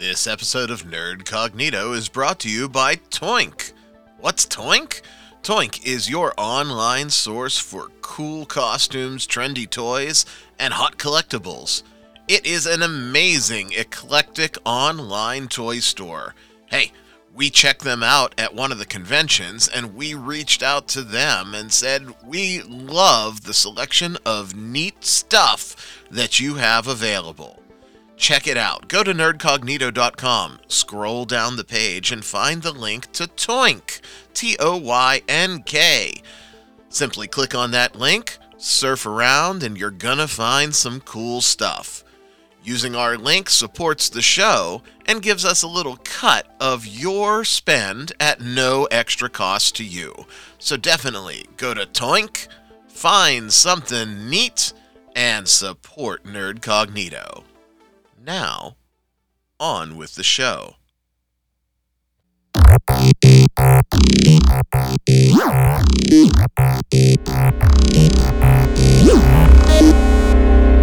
This episode of Nerd Cognito is brought to you by Toynk. What's Toynk? Toynk is your online source for cool costumes, trendy toys, and hot collectibles. It is an amazing, eclectic online toy store. Hey, we checked them out at one of the conventions and we reached out to them and said we love the selection of neat stuff that you have available. Check it out. Go to nerdcognito.com, scroll down the page, and find the link to Toynk, T O Y N K. Simply click on that link, surf around, and you're gonna find some cool stuff. Using our link supports the show and gives us a little cut of your spend at no extra cost to you. So definitely go to Toynk, find something neat, and support Nerd Cognito. Now, on with the show.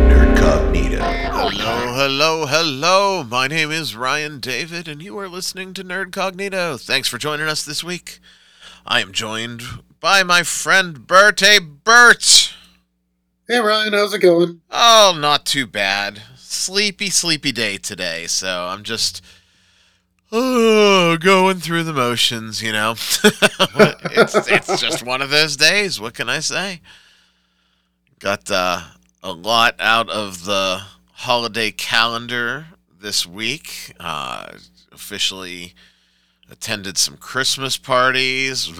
Nerdcognito. Hello, hello, hello. My name is Ryan David, and you are listening to Nerdcognito. Thanks for joining us this week. I am joined by my friend Bert. Hey, Bert. Hey Ryan, how's it going? Oh, not too bad. Sleepy, sleepy day today, so I'm just oh, going through the motions, you know. it's, it's just one of those days. What can I say? Got uh, a lot out of the holiday calendar this week. Uh, officially attended some Christmas parties.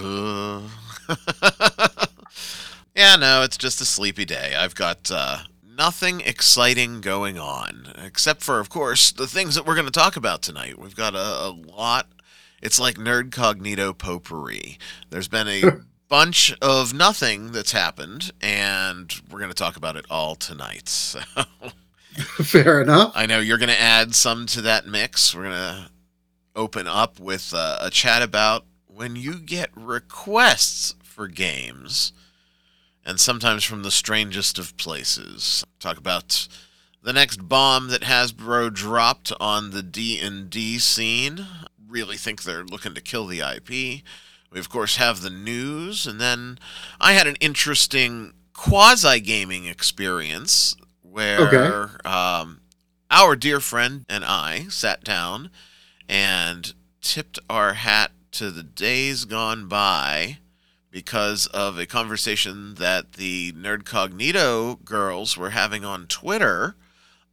Yeah, no, it's just a sleepy day. I've got uh, nothing exciting going on, except for, of course, the things that we're going to talk about tonight. We've got a, a lot. It's like nerd cognito potpourri. There's been a bunch of nothing that's happened, and we're going to talk about it all tonight. So Fair enough. I know you're going to add some to that mix. We're going to open up with uh, a chat about when you get requests for games and sometimes from the strangest of places. Talk about the next bomb that Hasbro dropped on the D&D scene. Really think they're looking to kill the IP. We of course have the news and then I had an interesting quasi gaming experience where Okay. um, our dear friend and I sat down and tipped our hat to the days gone by because of a conversation that the Nerd Cognito girls were having on Twitter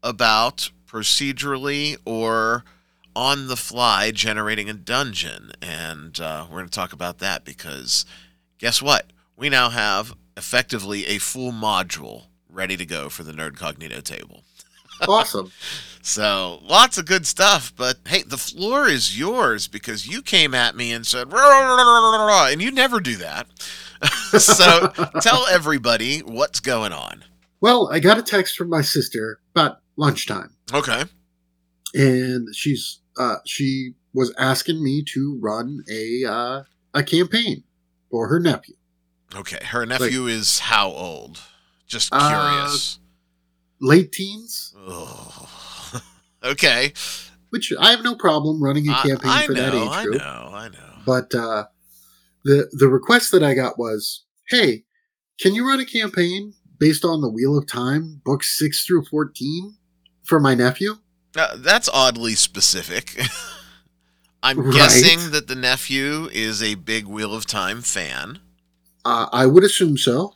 about procedurally or on the fly generating a dungeon. And uh, we're going to talk about that because guess what? We now have effectively a full module ready to go for the Nerd Cognito table. Awesome. So lots of good stuff, but hey, the floor is yours because you came at me and said, "Rah, rah, rah, rah, rah," and you never do that. so tell everybody what's going on. Well, I got a text from my sister about lunchtime, Okay. and she's uh, she was asking me to run a uh, a campaign for her nephew, Okay. Her nephew is how old? Just Uh, curious. Late teens, Ugh. okay. which I have no problem running a campaign I for know, that age group. I know. I know. But uh, the the request that I got was, "Hey, can you run a campaign based on the Wheel of Time, books six through fourteen, for my nephew?" Uh, that's oddly specific. I'm Right. guessing that the nephew is a big Wheel of Time fan. Uh, I would assume so.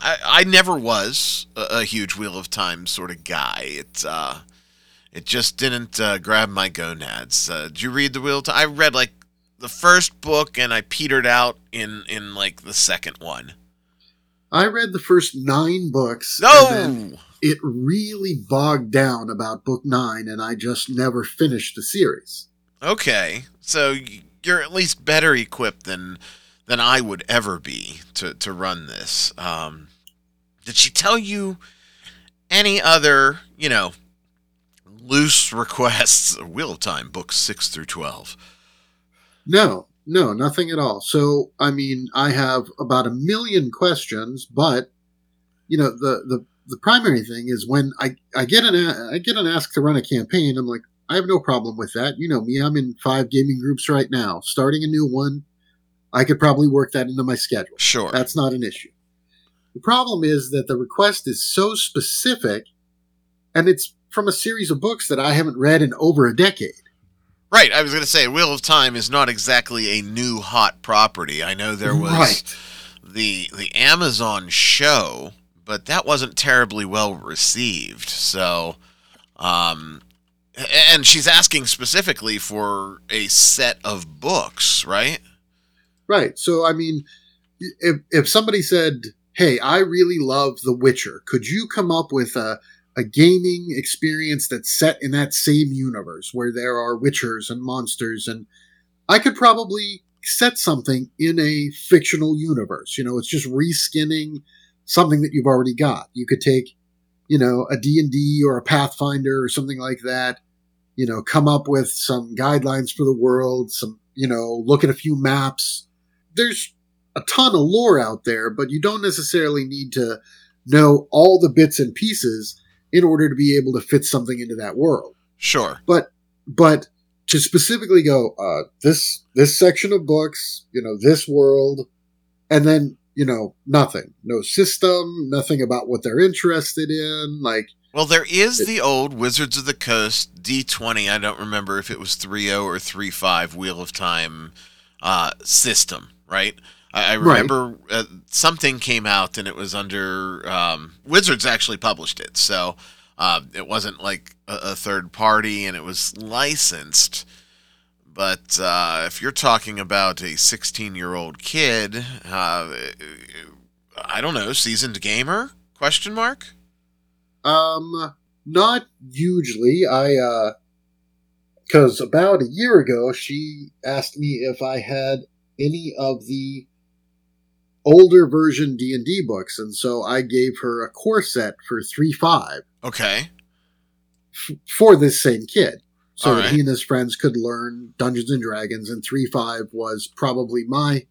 I, I never was a, a huge Wheel of Time sort of guy. It uh, it just didn't uh, grab my gonads. Uh, did you read the Wheel of Time? I read like the first book and I petered out in in like the second one. I read the first nine books. No, it really bogged down about book nine, and I just never finished the series. okay, so you're at least better equipped than than I would ever be to to run this. Um, did she tell you any other you know loose requests? Wheel of Time books six through twelve. No, no, nothing at all. So, I mean, I have about a million questions, but you know, the the the primary thing is when I I get an I get an ask to run a campaign, I'm like, I have no problem with that. You know me, I'm in five gaming groups right now. Starting a new one, I could probably work that into my schedule. Sure. That's not an issue. The problem is that the request is so specific and it's from a series of books that I haven't read in over a decade. Right. I was going to say, Wheel of Time is not exactly a new hot property. I know there was Right. the the Amazon show, but that wasn't terribly well received. So, um, and she's asking specifically for a set of books, right? Right. So, I mean, if, if somebody said, Hey, I really love The Witcher, could you come up with a, a gaming experience that's set in that same universe where there are Witchers and monsters? And I could probably set something in a fictional universe. You know, it's just reskinning something that you've already got. You could take, you know, a D&D or a Pathfinder or something like that, you know, come up with some guidelines for the world, some, you know, look at a few maps. There's a ton of lore out there, but you don't necessarily need to know all the bits and pieces in order to be able to fit something into that world. Sure. But but to specifically go uh, this this section of books, you know, this world, and then you know nothing, no system, nothing about what they're interested in. Like Well, there is the old Wizards of the Coast D20. I don't remember if it was 3.0 or 3.5 Wheel of Time uh, system, right? I, I Right. remember uh, something came out and it was under um, Wizards actually published it, so uh, it wasn't like a, a third party and it was licensed. But uh, if you're talking about a 16 year old kid, uh, I don't know, seasoned gamer? Question mark. Um, not hugely. I, uh, because about a year ago, she asked me if I had any of the older version D and D books, and so I gave her a core set for three five Okay. f- for this same kid, so All that right. he and his friends could learn Dungeons and Dragons. And three five was probably my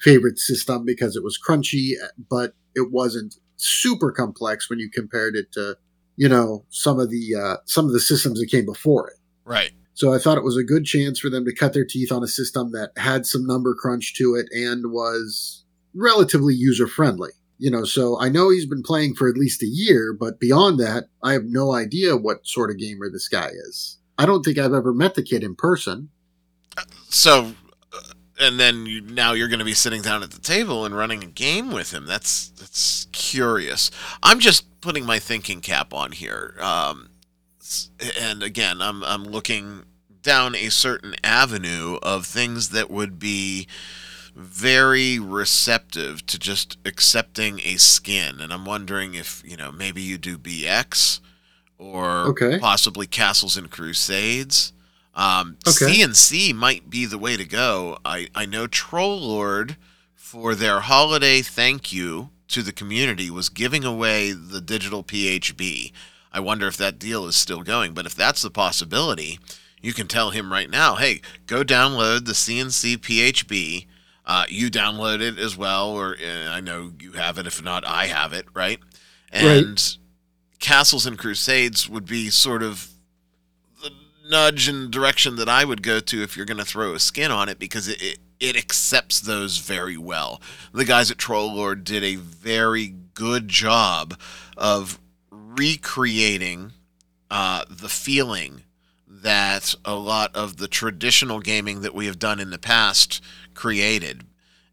favorite system because it was crunchy, but it wasn't super complex when you compared it to you know some of the uh, some of the systems that came before it. Right. So I thought it was a good chance for them to cut their teeth on a system that had some number crunch to it and was relatively user friendly. You know, so I know he's been playing for at least a year, but beyond that, I have no idea what sort of gamer this guy is. I don't think I've ever met the kid in person. So, uh, and then you, now you're going to be sitting down at the table and running a game with him. That's that's curious. I'm just putting my thinking cap on here. Um, and again, I'm I'm looking down a certain avenue of things that would be very receptive to just accepting a skin and i'm wondering if you know maybe you do bx or Okay. possibly castles and crusades um, Okay. cnc might be the way to go i, I know troll lord for their holiday thank you to the community was giving away the digital phb i wonder if that deal is still going but if that's the possibility you can tell him right now hey go download the cnc phb uh, you download it as well, or uh, I know you have it. If not, I have it, right? And Castles and Crusades would be sort of the nudge and direction that I would go to if you're going to throw a skin on it because it, it it accepts those very well. The guys at Troll Lord did a very good job of recreating uh, the feeling that a lot of the traditional gaming that we have done in the past created.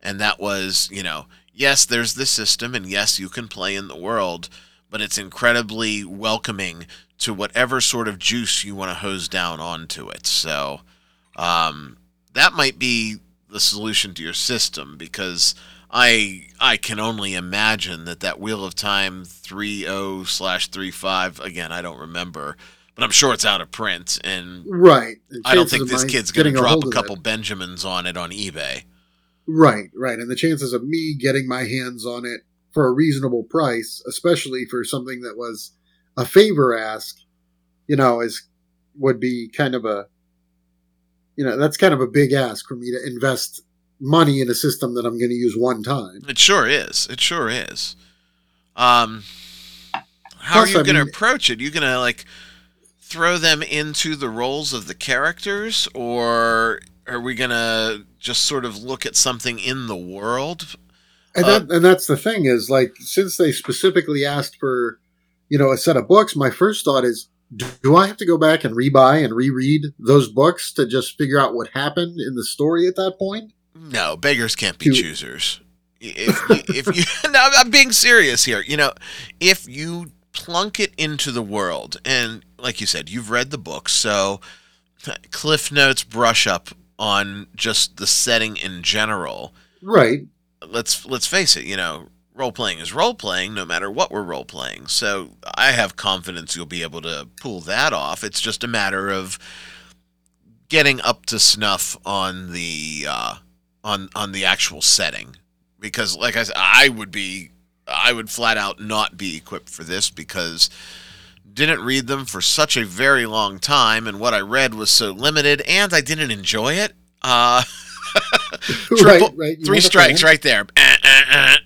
And that was, you know, yes, there's this system, and yes, you can play in the world, but it's incredibly welcoming to whatever sort of juice you want to hose down onto it. So um, that might be the solution to your system because I I can only imagine that that Wheel of Time 30 slash 35 again I don't remember but I'm sure it's out of print and Right. The I don't think this kid's going to drop hold a couple it- Benjamins on it on eBay. Right, right. And the chances of me getting my hands on it for a reasonable price, especially for something that was a favor ask, you know, is would be kind of a you know, that's kind of a big ask for me to invest money in a system that I'm going to use one time. It sure is. It sure is. Um, how Plus, are you going to approach it? You going to like throw them into the roles of the characters, or are we gonna just sort of look at something in the world? And Uh, and that's the thing is like since they specifically asked for you know a set of books, my first thought is do, do I have to go back and rebuy and reread those books to just figure out what happened in the story at that point? No, beggars can't be To- choosers. If you, if you, no, I'm being serious here. You know, if you plunk it into the world, and like you said, you've read the book, so Cliff Notes brush up on just the setting in general. Right. Let's let's face it. You know, role playing is role playing, no matter what we're role playing. So I have confidence you'll be able to pull that off. It's just a matter of getting up to snuff on the uh, on on the actual setting because like I said I would be I would flat out not be equipped for this because didn't read them for such a very long time and what I read was so limited and I didn't enjoy it. Uh right, Triple- right. You three strikes right there. Eh, eh, eh.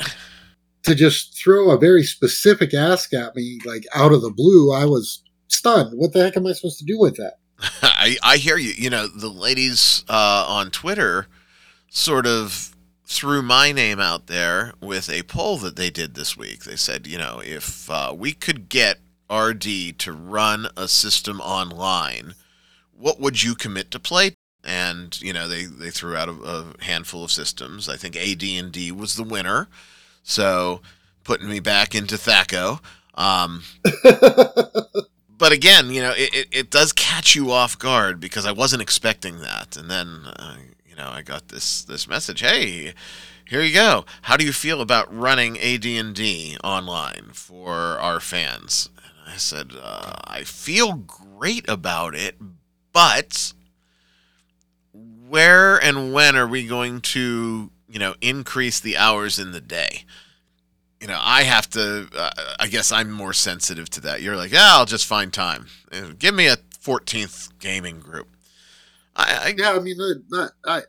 To just throw a very specific ask at me, like out of the blue, I was stunned. What the heck am I supposed to do with that? I, I hear you. You know, the ladies uh, on Twitter sort of threw my name out there with a poll that they did this week. They said, you know, if uh, we could get RD to run a system online, what would you commit to play? And you know, they they threw out a, a handful of systems. I think AD&D was the winner, so putting me back into Thaco. Um, but again, you know, it, it, it does catch you off guard because I wasn't expecting that, and then uh, you know I got this this message. Hey, here you go. How do you feel about running AD and D online for our fans? And I said uh, I feel great about it, but where and when are we going to you know increase the hours in the day? you know, I have to. Uh, I guess I'm more sensitive to that. You're like, yeah, I'll just find time. Give me a 14th gaming group. I, I yeah, I mean, not, I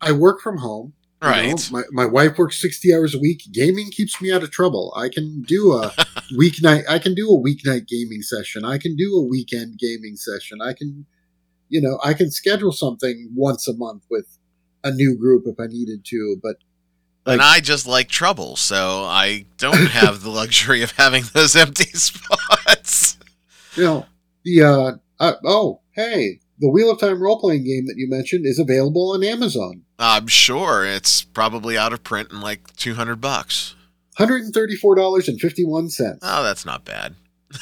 I work from home. you know, right. my, my wife works 60 hours a week. Gaming keeps me out of trouble. I can do a weeknight. I can do a weeknight gaming session. I can do a weekend gaming session. I can, you know, I can schedule something once a month with a new group if I needed to. But and I just like trouble, so I don't have the luxury of having those empty spots. you know, the uh, uh oh hey, the Wheel of Time role playing game that you mentioned is available on Amazon. I'm sure it's probably out of print in like 200 bucks. Hundred and thirty four dollars and fifty one cents Oh, that's not bad.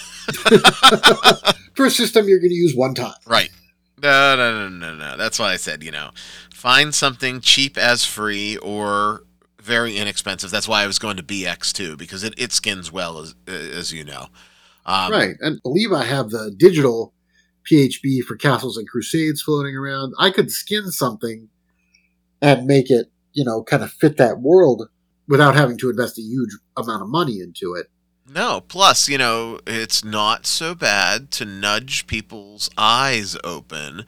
for a system you're going to use one time. Right. No, no, no, no, no. That's why I said, you know, find something cheap as free or very inexpensive. That's why I was going to BX too, because it, it skins well, as, as you know. Um, right, and I believe I have the digital PHB for Castles and Crusades floating around. I could skin something and make it, you know, kind of fit that world without having to invest a huge amount of money into it. No, plus, you know, it's not so bad to nudge people's eyes open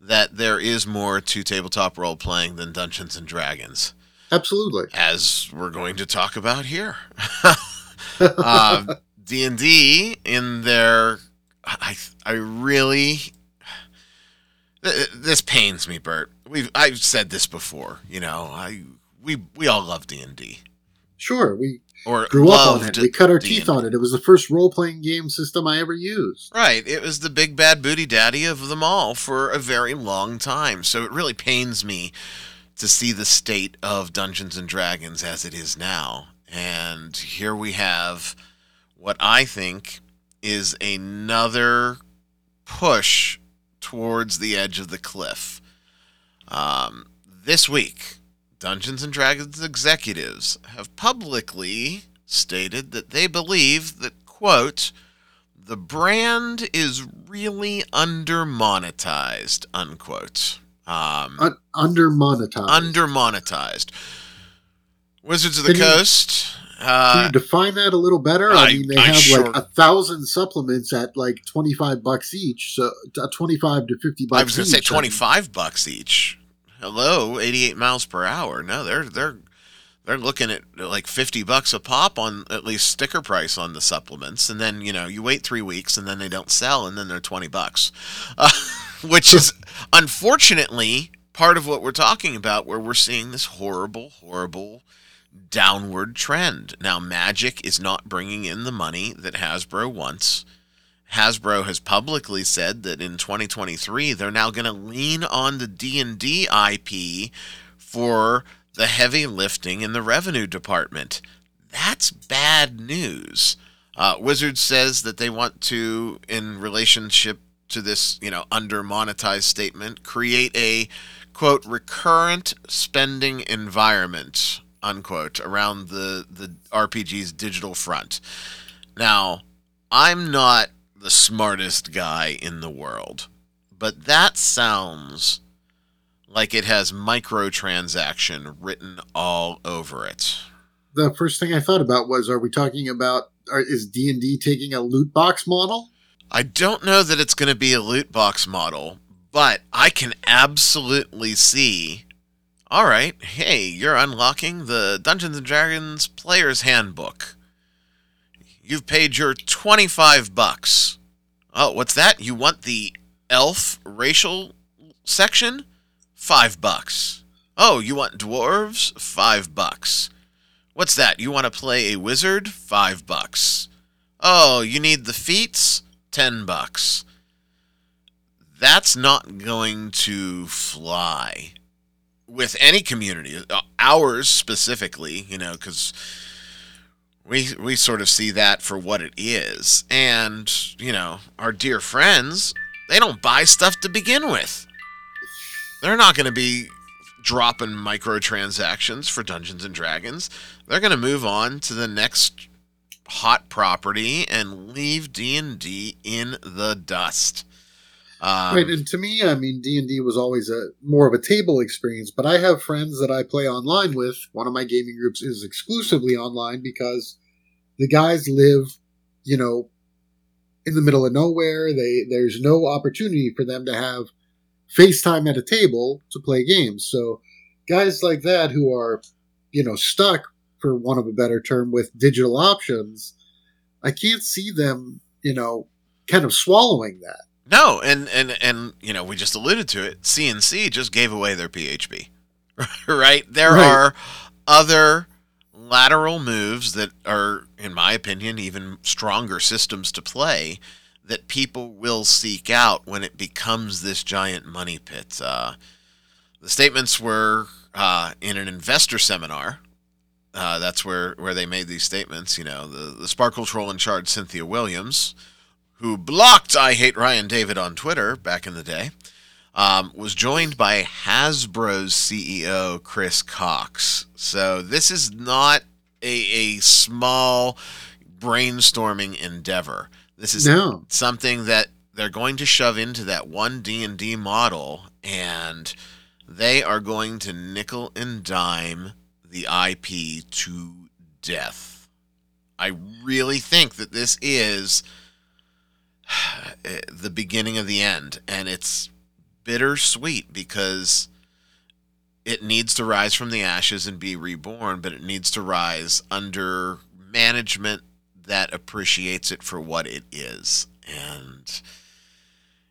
that there is more to tabletop role playing than Dungeons and Dragons, Absolutely. as we're going to talk about here. um, D&D in their I I really this pains me, Bert. We've I've said this before, you know. I we we all love D&D sure, we or grew up on it. We cut our D&D. teeth on it. It was the first role playing game system I ever used. Right. It was the big bad booty daddy of them all for a very long time. So it really pains me to see the state of Dungeons and Dragons as it is now. And here we have what I think is another push towards the edge of the cliff. Um, this week, Dungeons and Dragons executives have publicly stated that they believe that, quote, the brand is really under monetized, unquote. Um, Un- under monetized. under monetized. Wizards of the Can you- Can Uh, you define that a little better? I, I- mean, they I have sure- like a thousand supplements at like twenty five bucks each, so uh, twenty five to fifty bucks. I was going to say twenty five bucks each. Hello, eighty eight miles per hour. No, they're they're they're looking at like 50 bucks a pop on at least sticker price on the supplements and then you know you wait three weeks and then they don't sell and then they're 20 bucks uh, which is unfortunately part of what we're talking about where we're seeing this horrible horrible downward trend now magic is not bringing in the money that hasbro wants hasbro has publicly said that in 2023 they're now going to lean on the d&d ip for the heavy lifting in the revenue department. That's bad news. Uh, Wizard says that they want to, in relationship to this, you know, under monetized statement, create a quote recurrent spending environment unquote around the the RPG's digital front. Now, I'm not the smartest guy in the world, but that sounds like it has microtransaction written all over it. The first thing I thought about was: Are we talking about? Are, is D and D taking a loot box model? I don't know that it's going to be a loot box model, but I can absolutely see. All right, hey, you're unlocking the Dungeons and Dragons Player's Handbook. You've paid your 25 bucks. Oh, what's that? You want the elf racial section? Five bucks. Oh, you want dwarves? Five bucks. What's that? You want to play a wizard? Five bucks. Oh, you need the feats? Ten bucks. That's not going to fly with any community, uh, ours specifically, you know, because we we sort of see that for what it is, and you know, our dear friends, they don't buy stuff to begin with. They're not going to be dropping microtransactions for Dungeons and Dragons. They're going to move on to the next hot property and leave D&D in the dust. Um, right, and to me, I mean, D and D was always a more of a table experience. But I have friends that I play online with. One of my gaming groups is exclusively online because the guys live, you know, in the middle of nowhere. They there's no opportunity for them to have FaceTime at a table to play games. So guys like that who are, you know, stuck for one of a better term with digital options, I can't see them, you know, kind of swallowing that. No, and and and you know, we just alluded to it. CNC just gave away their PHB. right? There right. are other lateral moves that are in my opinion even stronger systems to play that people will seek out when it becomes this giant money pit. Uh, the statements were uh, in an investor seminar. Uh, that's where, where they made these statements. You know, the, the Sparkle Troll in charge, Cynthia Williams, who blocked I Hate Ryan David on Twitter back in the day, um, was joined by Hasbro's CEO, Chris Cocks. So this is not a, a small brainstorming endeavor. This is no. something that they're going to shove into that one D&D model and they are going to nickel and dime the IP to death. I really think that this is the beginning of the end and it's bittersweet because it needs to rise from the ashes and be reborn, but it needs to rise under management that appreciates it for what it is. And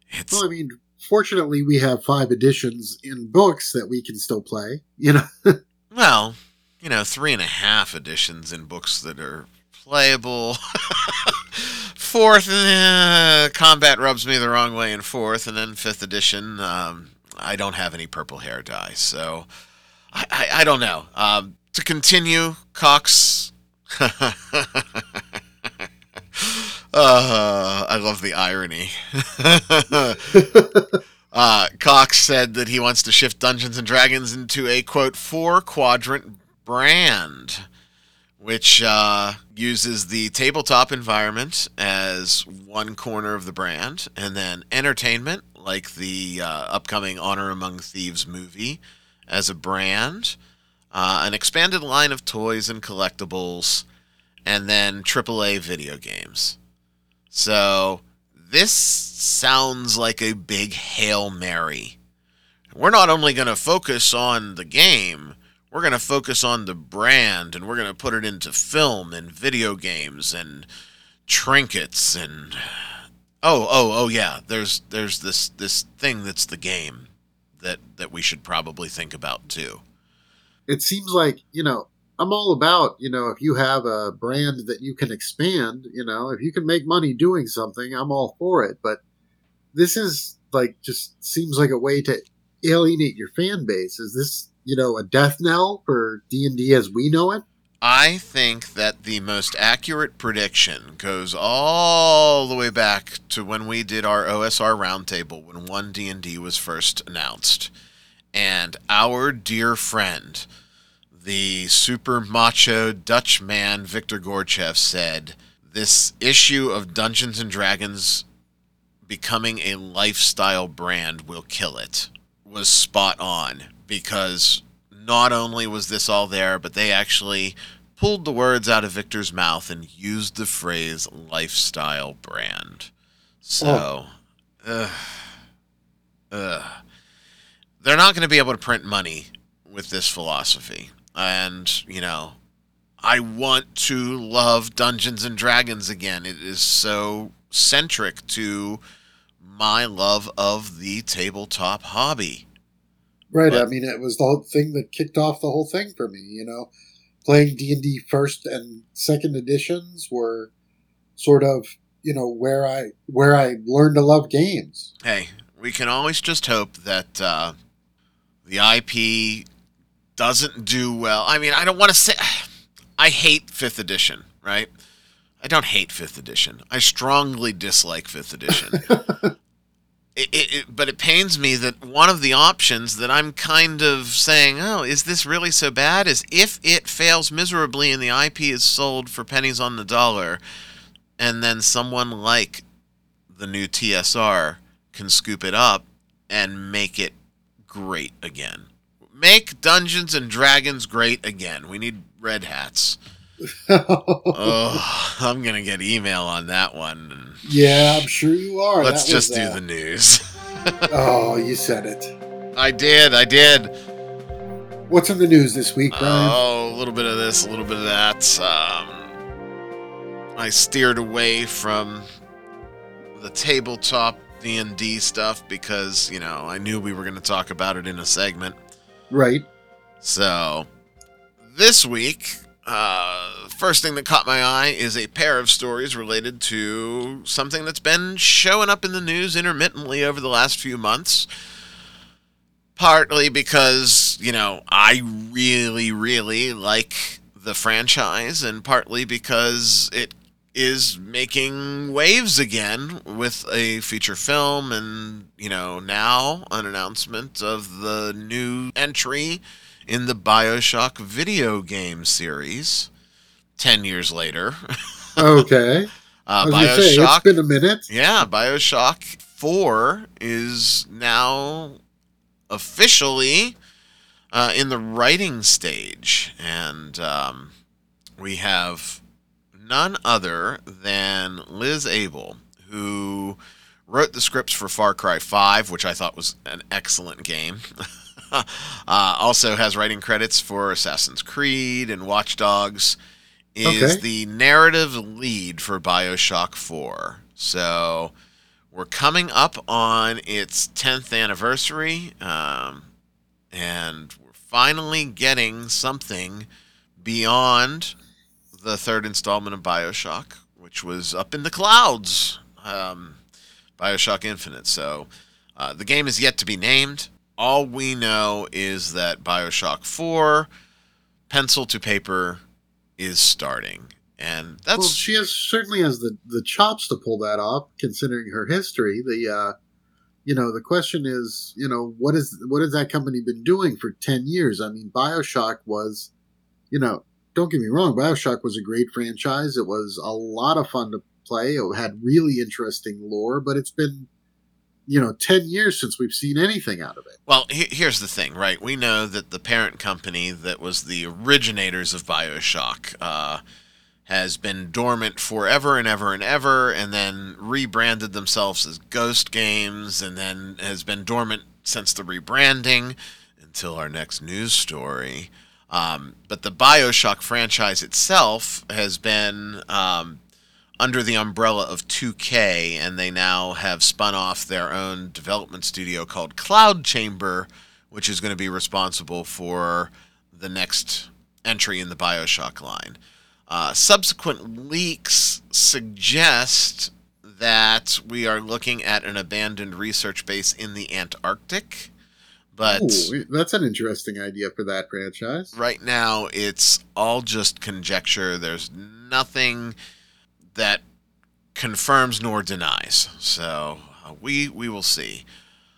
it's. Well, I mean, fortunately, we have five editions in books that we can still play, you know? well, you know, three and a half editions in books that are playable. fourth, uh, combat rubs me the wrong way in fourth, and then fifth edition, um, I don't have any purple hair dye, so I, I, I don't know. Um, to continue, Cocks. Uh, I love the irony. uh, Cocks said that he wants to shift Dungeons and Dragons into a quote four quadrant brand, which uh, uses the tabletop environment as one corner of the brand, and then entertainment, like the uh, upcoming Honor Among Thieves movie, as a brand, uh, an expanded line of toys and collectibles, and then AAA video games. So this sounds like a big Hail Mary. We're not only going to focus on the game, we're going to focus on the brand and we're going to put it into film and video games and trinkets and oh oh oh yeah there's there's this this thing that's the game that that we should probably think about too. It seems like you know i'm all about you know if you have a brand that you can expand you know if you can make money doing something i'm all for it. But this is like just seems like a way to alienate your fan base. Is this you know a death knell for d&d as we know it I think that the most accurate prediction goes all the way back to when we did our OSR roundtable when one D&D was first announced. And our dear friend, the super macho Dutch man Victor Gorchev said, "This issue of Dungeons and Dragons becoming a lifestyle brand will kill it." Was spot on because not only was this all there, but they actually pulled the words out of Victor's mouth and used the phrase lifestyle brand. So, oh. uh, uh, they're not going to be able to print money with this philosophy. And, you know, I want to love Dungeons and Dragons again. It is so centric to my love of the tabletop hobby. Right. But, I mean, it was the whole thing that kicked off the whole thing for me. You know, playing D and D first and second editions were sort of you know where I where I learned to love games. Hey, we can always just hope that uh, the IP doesn't do well. I mean, I don't want to say I hate fifth edition, right? I don't hate fifth edition. I strongly dislike fifth edition. it, it, but it pains me that one of the options that I'm kind of saying, oh, is this really so bad? Is if it fails miserably and the IP is sold for pennies on the dollar, and then someone like the new TSR can scoop it up and make it great again. Make Dungeons and Dragons great again. We need red hats. oh, I'm gonna get email on that one. Yeah, I'm sure you are. Let's that just do uh... the news. oh, you said it. I did. I did. What's in the news this week, Brian? Oh, a little bit of this, a little bit of that. Um, I steered away from the tabletop D and D stuff because you know I knew we were going to talk about it in a segment. Right. So this week uh, first thing that caught my eye is a pair of stories related to something that's been showing up in the news intermittently over the last few months. Partly because, you know, I really, really like the franchise, and partly because it is making waves again with a feature film and, you know, now an announcement of the new entry in the Bioshock video game series 10 years later. okay. Uh, Bioshock. Say, it's been a minute. Yeah, Bioshock 4 is now officially uh, in the writing stage. And um, we have none other than Liz Albl, who wrote the scripts for Far Cry 5, which I thought was an excellent game. uh, also has writing credits for Assassin's Creed and Watch Dogs. Is okay. the narrative lead for Bioshock 4. So we're coming up on its 10th anniversary, um, and we're finally getting something beyond the third installment of Bioshock, which was up in the clouds. Um, Bioshock Infinite. So uh, the game is yet to be named all we know is that Bioshock 4, pencil to paper, is starting. And that's. Well, she has certainly has the, the chops to pull that off, considering her history. The, uh, you know, the question is, you know, what is what has that company been doing for ten years? I mean, Bioshock was, you know, don't get me wrong, Bioshock was a great franchise. It was a lot of fun to play. It had really interesting lore, but it's been you know 10 years since we've seen anything out of it. Well he- here's the thing right? We know that the parent company that was the originators of bioshock uh, has been dormant forever and ever and ever and then rebranded themselves as ghost games and then has been dormant since the rebranding until our next news story. Um, but the Bioshock franchise itself has been um, under the umbrella of 2K, and they now have spun off their own development studio called Cloud Chamber, which is going to be responsible for the next entry in the Bioshock line. Uh, subsequent leaks suggest that we are looking at an abandoned research base in the Antarctic. But Ooh, that's an interesting idea for that franchise. right now, it's all just conjecture. There's nothing that confirms nor denies. So uh, we we will see.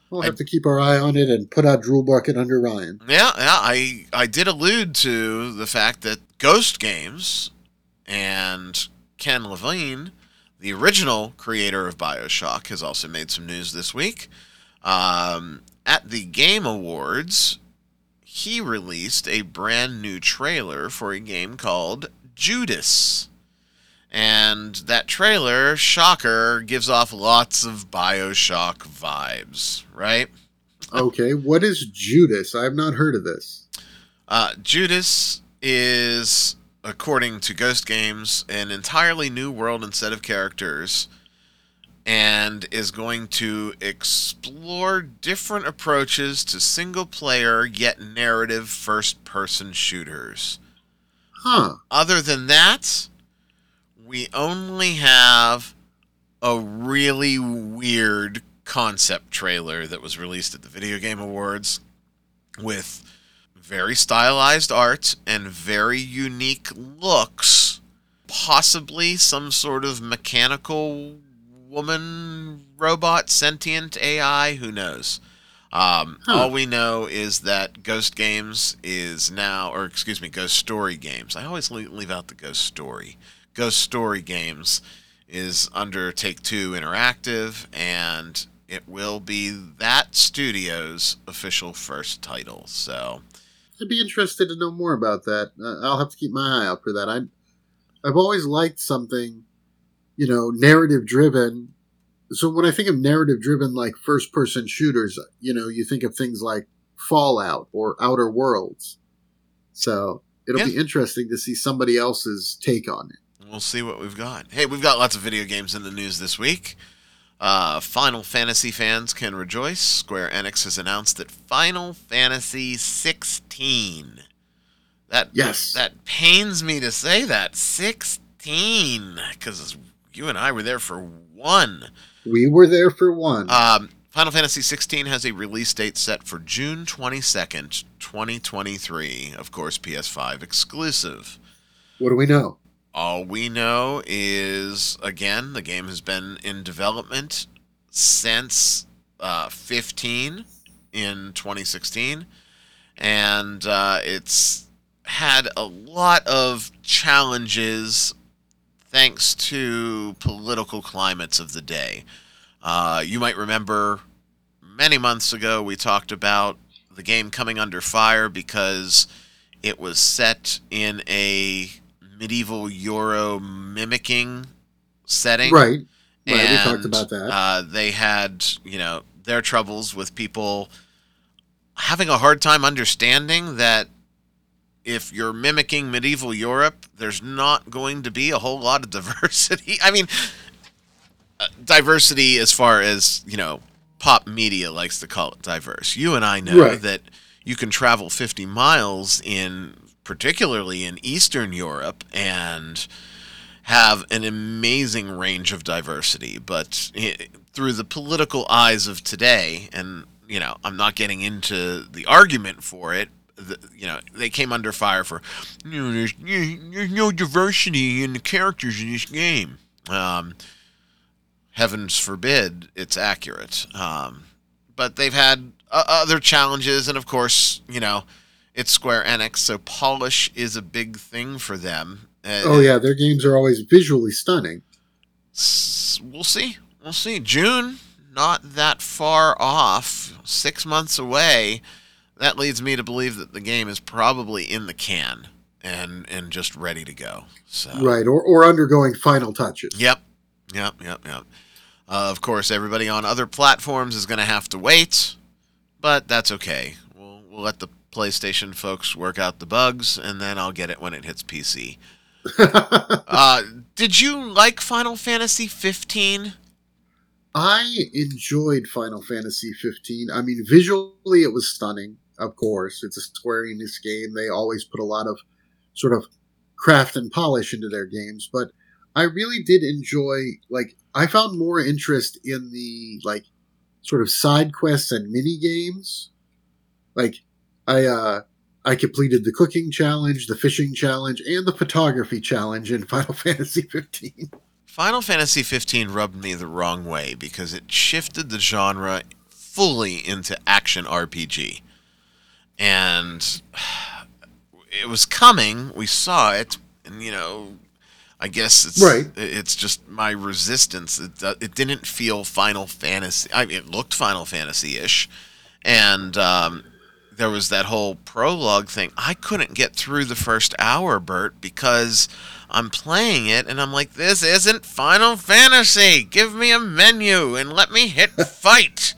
We'll I- have to keep our eye on it and put out Drool Bucket under Ryan. Yeah, yeah. I I did allude to the fact that Ghost Games and Ken Levine, the original creator of Bioshock, has also made some news this week. Um, at the Game Awards, he released a brand new trailer for a game called Judas. And that trailer, shocker, gives off lots of Bioshock vibes, right? Okay, what is Judas? I have not heard of this. Uh, Judas is, according to Ghost Games, an entirely new world and set of characters, and is going to explore different approaches to single player yet narrative first person shooters. Huh. Other than that, we only have a really weird concept trailer that was released at the Video Game Awards with very stylized art and very unique looks. Possibly some sort of mechanical woman, robot, sentient AI, who knows? Um, Huh. All we know is that Ghost Games is now, or excuse me, Ghost Story Games. I always leave, leave out the Ghost Story. Ghost Story Games is under Take Two Interactive, and it will be that studio's official first title. So, I'd be interested to know more about that. Uh, I'll have to keep my eye out for that. I, I've always liked something, you know, narrative driven. So when I think of narrative driven, like first person shooters, you know, you think of things like Fallout or Outer Worlds. So it'll be interesting to see somebody else's take on it. We'll see what we've got. Hey, we've got lots of video games in the news this week. Uh, Final Fantasy fans can rejoice. Square Enix has announced that Final Fantasy 16. That Yes. that pains me to say that 16 because you and I were there for one. We were there for one. Um, Final Fantasy 16 has a release date set for June 22nd, 2023. Of course, PS5 exclusive. what do we know? All we know is, again, the game has been in development since uh, 15 in 2016, and uh, it's had a lot of challenges thanks to political climates of the day. Uh, you might remember many months ago we talked about the game coming under fire because it was set in a medieval Euro mimicking setting. Right. Right. we talked about that. Uh, they had, you know, their troubles with people having a hard time understanding that if you're mimicking medieval Europe, there's not going to be a whole lot of diversity. I mean, uh, diversity as far as, you know, pop media likes to call it diverse. You and I know Right. that you can travel 50 miles in, particularly in Eastern Europe, and have an amazing range of diversity. But eh, through the political eyes of today, and, you know, I'm not getting into the argument for it, the, you know, they came under fire for, you know, there's, there's no diversity in the characters in this game. Um, heavens forbid it's accurate. Um, but they've had uh, other challenges, and of course, you know, it's Square Enix, so polish is a big thing for them. Uh, oh yeah, their games are always visually stunning. We'll see. We'll see. June, not that far off, six months away. That leads me to believe that the game is probably in the can and and just ready to go. So Right. Or or undergoing final touches. Yep. Yep. Yep. Yep. Uh, of course, everybody on other platforms is going to have to wait, but that's okay. We'll, we'll let the PlayStation folks work out the bugs, and then I'll get it when it hits PC. uh, did you like Final Fantasy 15? I enjoyed Final Fantasy 15. I mean, visually it was stunning. Of course, it's a Square Enix game. They always put a lot of sort of craft and polish into their games, but I really did enjoy like I found more interest in the like sort of side quests and mini games. Like I uh I completed the cooking challenge, the fishing challenge, and the photography challenge in Final Fantasy 15. Final Fantasy 15 rubbed me the wrong way because it shifted the genre fully into action RPG. And it was coming, we saw it, and you know, I guess it's right. It's just my resistance. It, uh, it didn't feel Final Fantasy. I mean, it looked Final Fantasy ish, and um, there was that whole prologue thing. I couldn't get through the first hour, Bert, because I'm playing it and I'm like, this isn't Final Fantasy. Give me a menu and let me hit fight.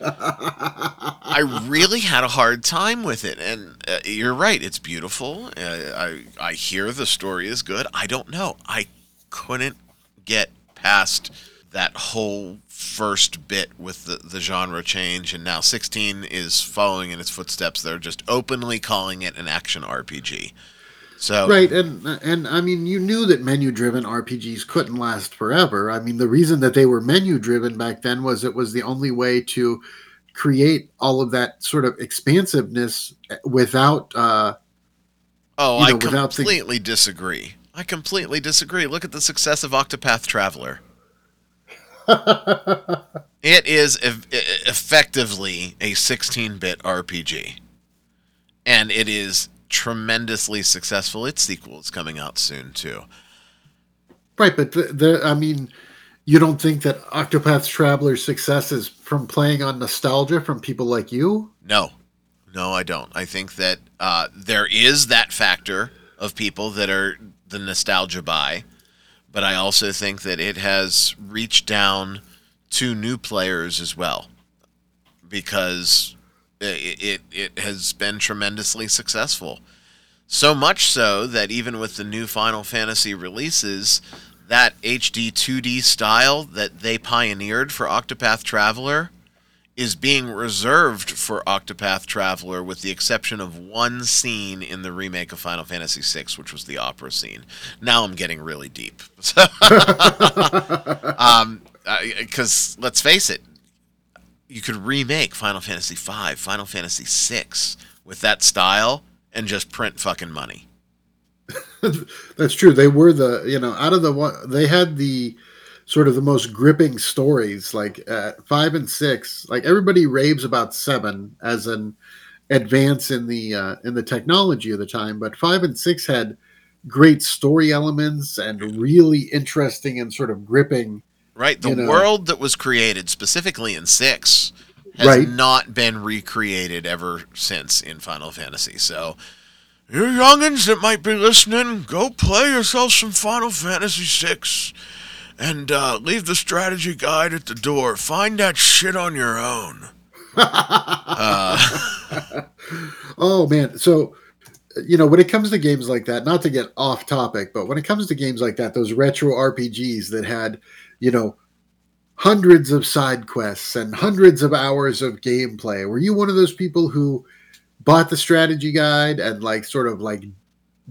I really had a hard time with it, and uh, you're right. It's beautiful. Uh, I I hear the story is good. I don't know. I couldn't get past that whole first bit with the, the genre change, and now 16 is following in its footsteps. They're just openly calling it an action RPG. So right, and and I mean, you knew that menu-driven RPGs couldn't last forever. I mean, the reason that they were menu-driven back then was it was the only way to create all of that sort of expansiveness without. Uh, oh, you know, I completely disagree. I completely disagree. Look at the success of Octopath Traveler. it is ev- effectively a 16-bit RPG, and it is tremendously successful. Its sequel is coming out soon too. Right, but the, the I mean, you don't think that Octopath Traveler's success is from playing on nostalgia from people like you? No, no, I don't. I think that uh, there is that factor of people that are the nostalgia buy, but I also think that it has reached down to new players as well because it, it, it has been tremendously successful. So much so that even with the new Final Fantasy releases, that HD 2D style that they pioneered for Octopath Traveler is being reserved for Octopath Traveler with the exception of one scene in the remake of Final Fantasy VI, which was the opera scene. Now I'm getting really deep. um, because let's face it, you could remake Final Fantasy V, Final Fantasy VI with that style and just print fucking money. That's true. They were the you know out of the one they had the sort of the most gripping stories like uh, five and six. Like everybody raves about seven as an advance in the uh, in the technology of the time, but five and six had great story elements and really interesting and sort of gripping Right. The you know, world that was created specifically in six has right. not been recreated ever since in Final Fantasy. So, you youngins that might be listening, go play yourself some Final Fantasy VI and uh, leave the strategy guide at the door. Find that shit on your own. uh. oh man, so you know when it comes to games like that, not to get off topic, but when it comes to games like that, those retro RPGs that had you know, hundreds of side quests and hundreds of hours of gameplay. Were you one of those people who bought the strategy guide and like sort of like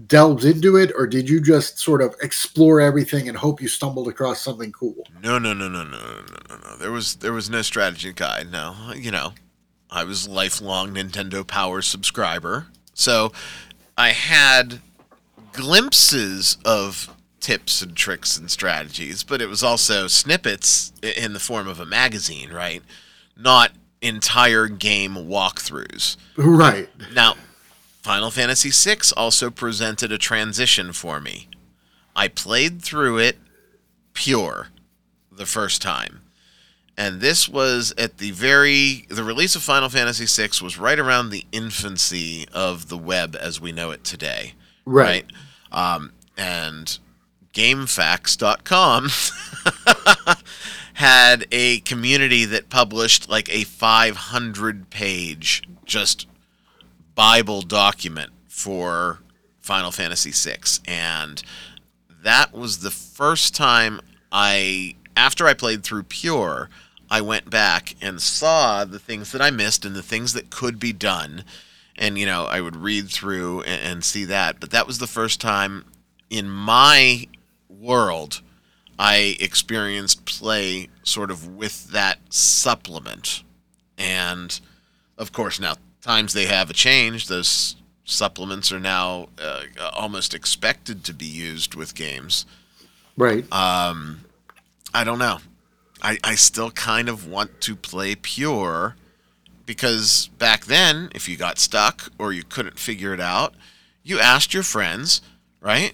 delved into it, or did you just sort of explore everything and hope you stumbled across something cool? No, no, no, no, no, no, no, no. There was there was no strategy guide. No, you know, I was lifelong Nintendo Power subscriber, so I had glimpses of tips and tricks and strategies, but it was also snippets in the form of a magazine, right? Not entire game walkthroughs. Right. Now, Final Fantasy VI also presented a transition for me. I played through it pure the first time. And this was at the very the release of Final Fantasy VI was right around the infancy of the web as we know it today. Right. right? Um, and GameFAQs.com had a community that published like a 500 page just Bible document for Final Fantasy VI, and that was the first time I, after I played through Pure, I went back and saw the things that I missed and the things that could be done. And, you know, I would read through and, and see that. But that was the first time in my world I experienced play sort of with that supplement. And of course, now times they have a change. Those supplements are now uh, almost expected to be used with games. Right. Um, I don't know. I, I still kind of want to play pure because back then, if you got stuck or you couldn't figure it out, you asked your friends, right?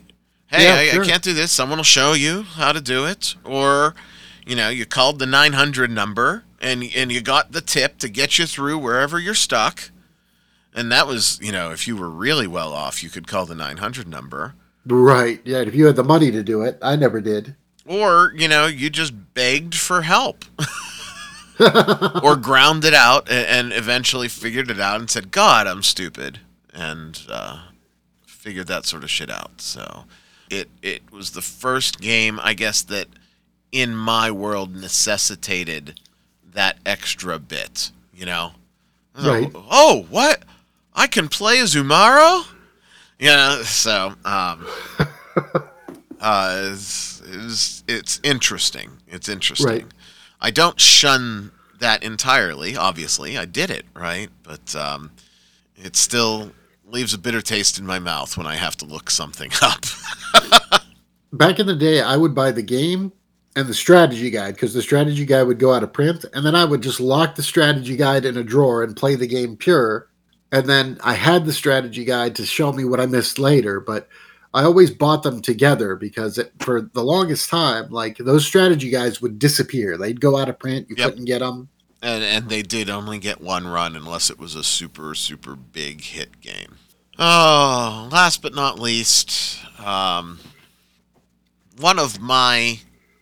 Hey, Yeah, I, sure. I can't do this. Someone will show you how to do it. Or, you know, you called the 900 number and, and you got the tip to get you through wherever you're stuck. And that was, you know, if you were really well off, you could call the 900 number. Right. Yeah. If you had the money to do it, I never did. Or, you know, you just begged for help. or ground it out and eventually figured it out and said, God, I'm stupid. And uh, figured that sort of shit out. So it, it was the first game, I guess, that in my world necessitated that extra bit, you know? Right. oh, what? I can play as? You know, so um, uh, it's, it's, it's interesting. It's interesting. Right. I don't shun that entirely. Obviously, I did it right, but um, it still leaves a bitter taste in my mouth when I have to look something up. Back in the day, I would buy the game and the strategy guide because the strategy guide would go out of print, and then I would just lock the strategy guide in a drawer and play the game pure. And then I had the strategy guide to show me what I missed later, but I always bought them together because it, for the longest time, like those strategy guides would disappear. They'd go out of print. You Yep. couldn't get them. and and they did only get one run unless it was a super super big hit game. Oh, last but not least, um, one of my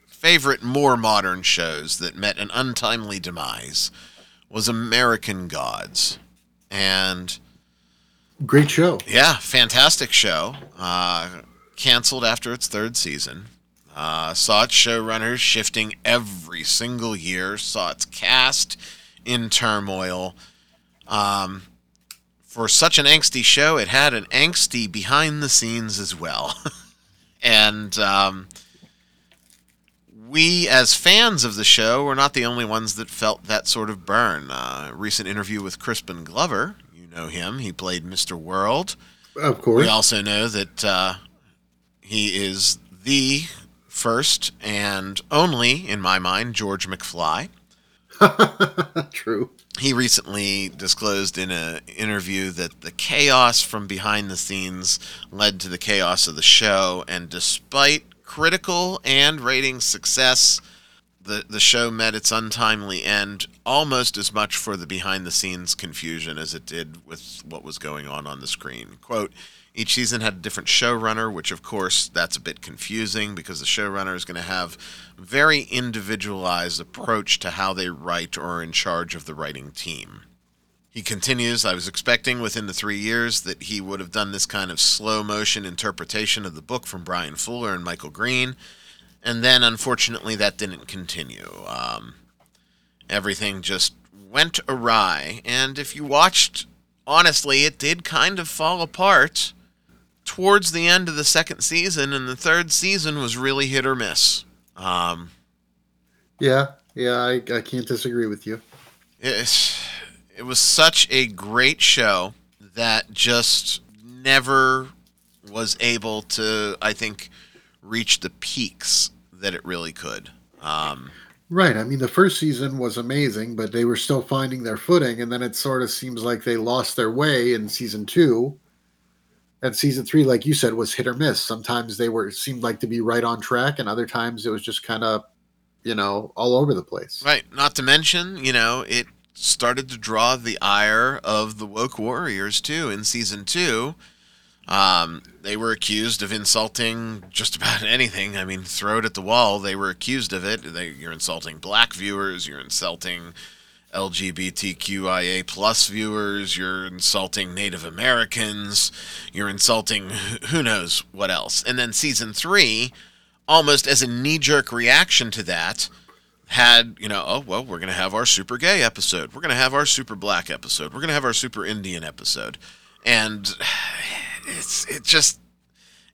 favorite more modern shows that met an untimely demise was American Gods, and Great show. yeah, fantastic show. Uh, canceled after its third season. Uh, saw its showrunners shifting every single year. Saw its cast in turmoil. Um, for such an angsty show, it had an angsty behind the scenes as well. and um, we, as fans of the show, were not the only ones that felt that sort of burn. Uh, recent interview with Crispin Glover, you know him. He played Mr. World. Of course. We also know that uh, he is the first and only, in my mind, George McFly. True. He recently disclosed in an interview that the chaos from behind the scenes led to the chaos of the show, and despite critical and rating success, the, the show met its untimely end almost as much for the behind the scenes confusion as it did with what was going on on the screen. Quote, each season had a different showrunner, which of course that's a bit confusing because the showrunner is going to have very individualized approach to how they write or are in charge of the writing team. He continues, I was expecting within the three years that he would have done this kind of slow motion interpretation of the book from Bryan Fuller and Michael Green, and then unfortunately that didn't continue. Um, everything just went awry, and if you watched, honestly, it did kind of fall apart towards the end of the second season, and the third season was really hit or miss. Um, Yeah. Yeah. I, I can't disagree with you. it, it was such a great show that just never was able to, I think, reach the peaks that it really could. Um, Right. I mean, the first season was amazing, but they were still finding their footing. And then it sort of seems like they lost their way in season two. And season three, like you said, was hit or miss. Sometimes they were seemed like to be right on track, and other times it was just kind of, you know, all over the place. right. Not to mention, you know, it started to draw the ire of the woke warriors too in season two. Um, they were accused of insulting just about anything. I mean, throw it at the wall. They were accused of it. They, you're insulting black viewers. You're insulting LGBTQIA plus viewers. You're insulting Native Americans. You're insulting who knows what else. And then season three, almost as a knee jerk reaction to that, had, you know, oh, well, we're going to have our super gay episode. We're going to have our super black episode. We're going to have our super Indian episode. And it's, it just,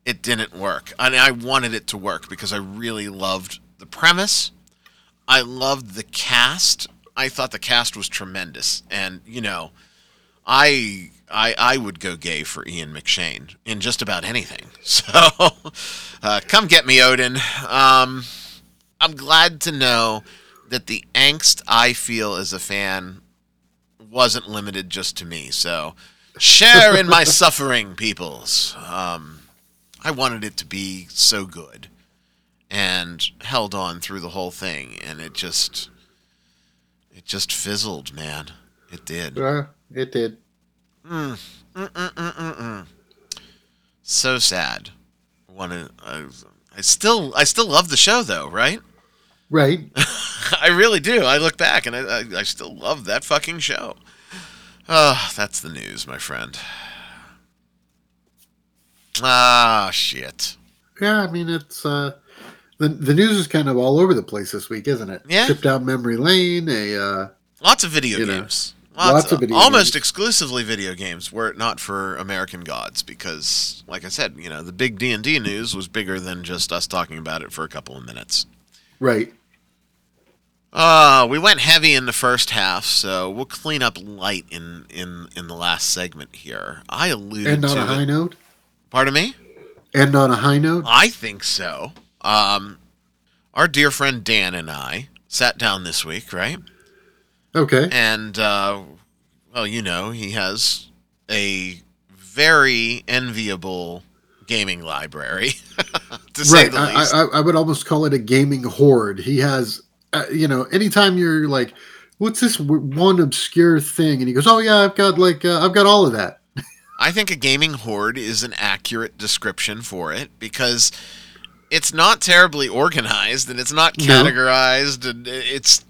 it didn't work. Mean, I wanted it to work because I really loved the premise. I loved the cast. I thought the cast was tremendous. And, you know, I I I would go gay for Ian McShane in just about anything. So uh, come get me, Odin. Um, I'm glad to know that the angst I feel as a fan wasn't limited just to me. So share in my suffering, peoples. Um, I wanted it to be so good and held on through the whole thing, and it just it just fizzled, man. It did. Uh, it did. Mm. Mm-mm-mm-mm-mm. So sad. Want I, I still I still love the show though, right? Right. I really do. I look back and I, I, I still love that fucking show. Oh, that's the news, my friend. Ah, shit. Yeah, I mean it's uh the the news is kind of all over the place this week, isn't it? Yeah. Trip down memory lane, a uh Lots of video You know, games. lots of video almost games. exclusively video games were it not for American Gods because like I said, you know, the big D&D news was bigger than just us talking about it for a couple of minutes. right. Uh, we went heavy in the first half, so we'll clean up light in in in the last segment here. I alluded End on to a high it. note. Pardon me? End on a high note. I think so. Um, our dear friend Dan and I sat down this week, right? Okay. And uh, well, you know, he has a very enviable gaming library, to say Right. the I, least. I, I would almost call it a gaming hoard. He has, uh, you know, anytime you're like, "What's this one obscure thing?" and he goes, "Oh yeah, I've got like, uh, I've got all of that." I think a gaming hoard is an accurate description for it because it's not terribly organized and it's not No. categorized and it's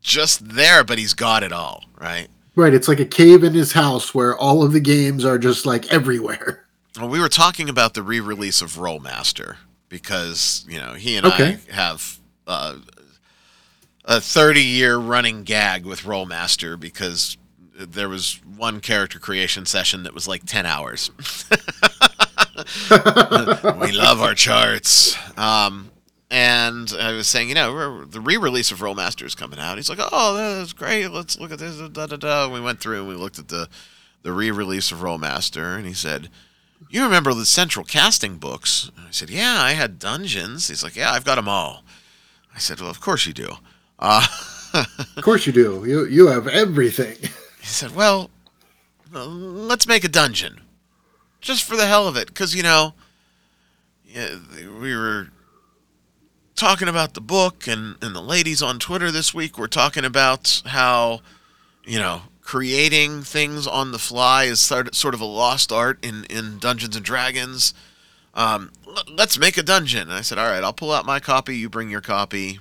just there, but he's got it all, right? Right. It's like a cave in his house where all of the games are just like everywhere. Well, we were talking about the re-release of Rolemaster because you know he and Okay. I have uh, a 30-year running gag with Rolemaster because there was one character creation session that was like 10 hours. we love our charts. Um, and I was saying, you know, the re-release of Rolemaster is coming out. He's like, "Oh, that's great. Let's look at this." Da da da. We went through and we looked at the the re-release of Rolemaster, and he said, "You remember the Central Casting books?" And I said, "Yeah, I had Dungeons." He's like, "Yeah, I've got them all." I said, "Well, of course you do." Uh, Of course you do. You you have everything. he said, "Well, let's make a dungeon, just for the hell of it, because you know, yeah, we were talking about the book, and and the ladies on Twitter this week were talking about how, you know, creating things on the fly is sort of a lost art in in Dungeons and Dragons. Um, let's make a dungeon." And I said, "All right, I'll pull out my copy. You bring your copy."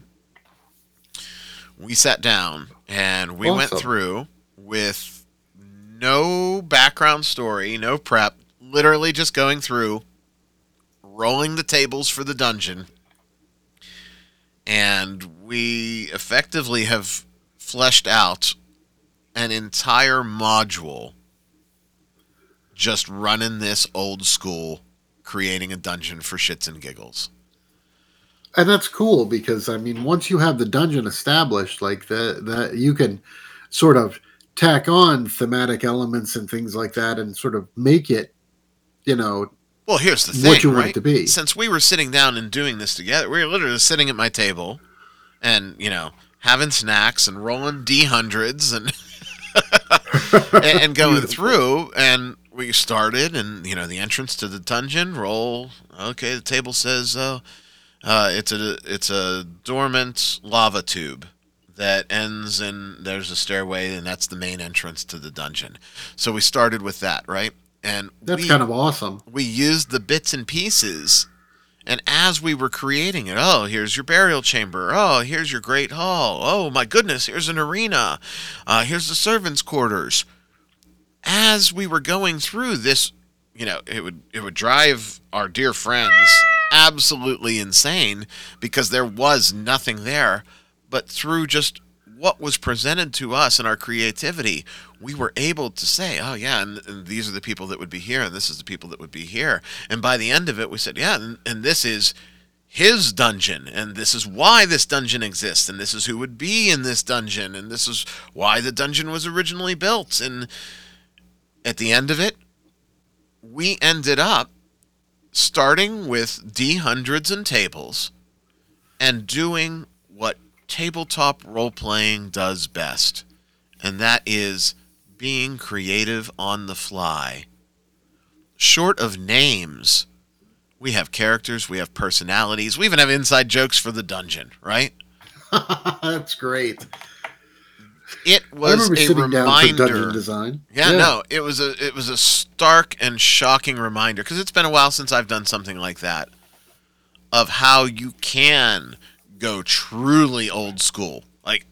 We sat down and we went through with no background story, no prep, literally just going through, rolling the tables for the dungeon. And we effectively have fleshed out an entire module just running this old school, creating a dungeon for shits and giggles. and that's cool because I mean, once you have the dungeon established, like that, that you can sort of tack on thematic elements and things like that, and sort of make it, you know, Well, here's the thing. What you want it right? to be. Since we were sitting down and doing this together, we were literally sitting at my table, and you know, having snacks and rolling d hundreds and and, and going through, and we started, and you know, the entrance to the dungeon. Roll. Okay, the table says, uh, uh, it's a it's a dormant lava tube that ends in there's a stairway, and that's the main entrance to the dungeon. So we started with that, right? And that's we- kind of awesome. we used the bits and pieces And as we were creating it, oh, here's your burial chamber. Oh, here's your great hall. Oh, my goodness, here's an arena. Uh, here's the servants' quarters. As we were going through this, you know, it would it would drive our dear friends absolutely insane because there was nothing there. But through just what was presented to us and our creativity, we were able to say, oh, yeah, and, and, these are the people that would be here, and this is the people that would be here. And by the end of it, we said, yeah, and, and this is his dungeon, and this is why this dungeon exists, and this is who would be in this dungeon, and this is why the dungeon was originally built. And at the end of it, we ended up starting with D hundreds and tables and doing tabletop role playing does best, and that is being creative on the fly. Short of names, we have characters, we have personalities, we even have inside jokes for the dungeon, right? That's great. It was a reminder. dungeon design. Yeah, yeah, no, it was a it was a stark and shocking reminder because it's been a while since I've done something like that of how you can go truly old school, like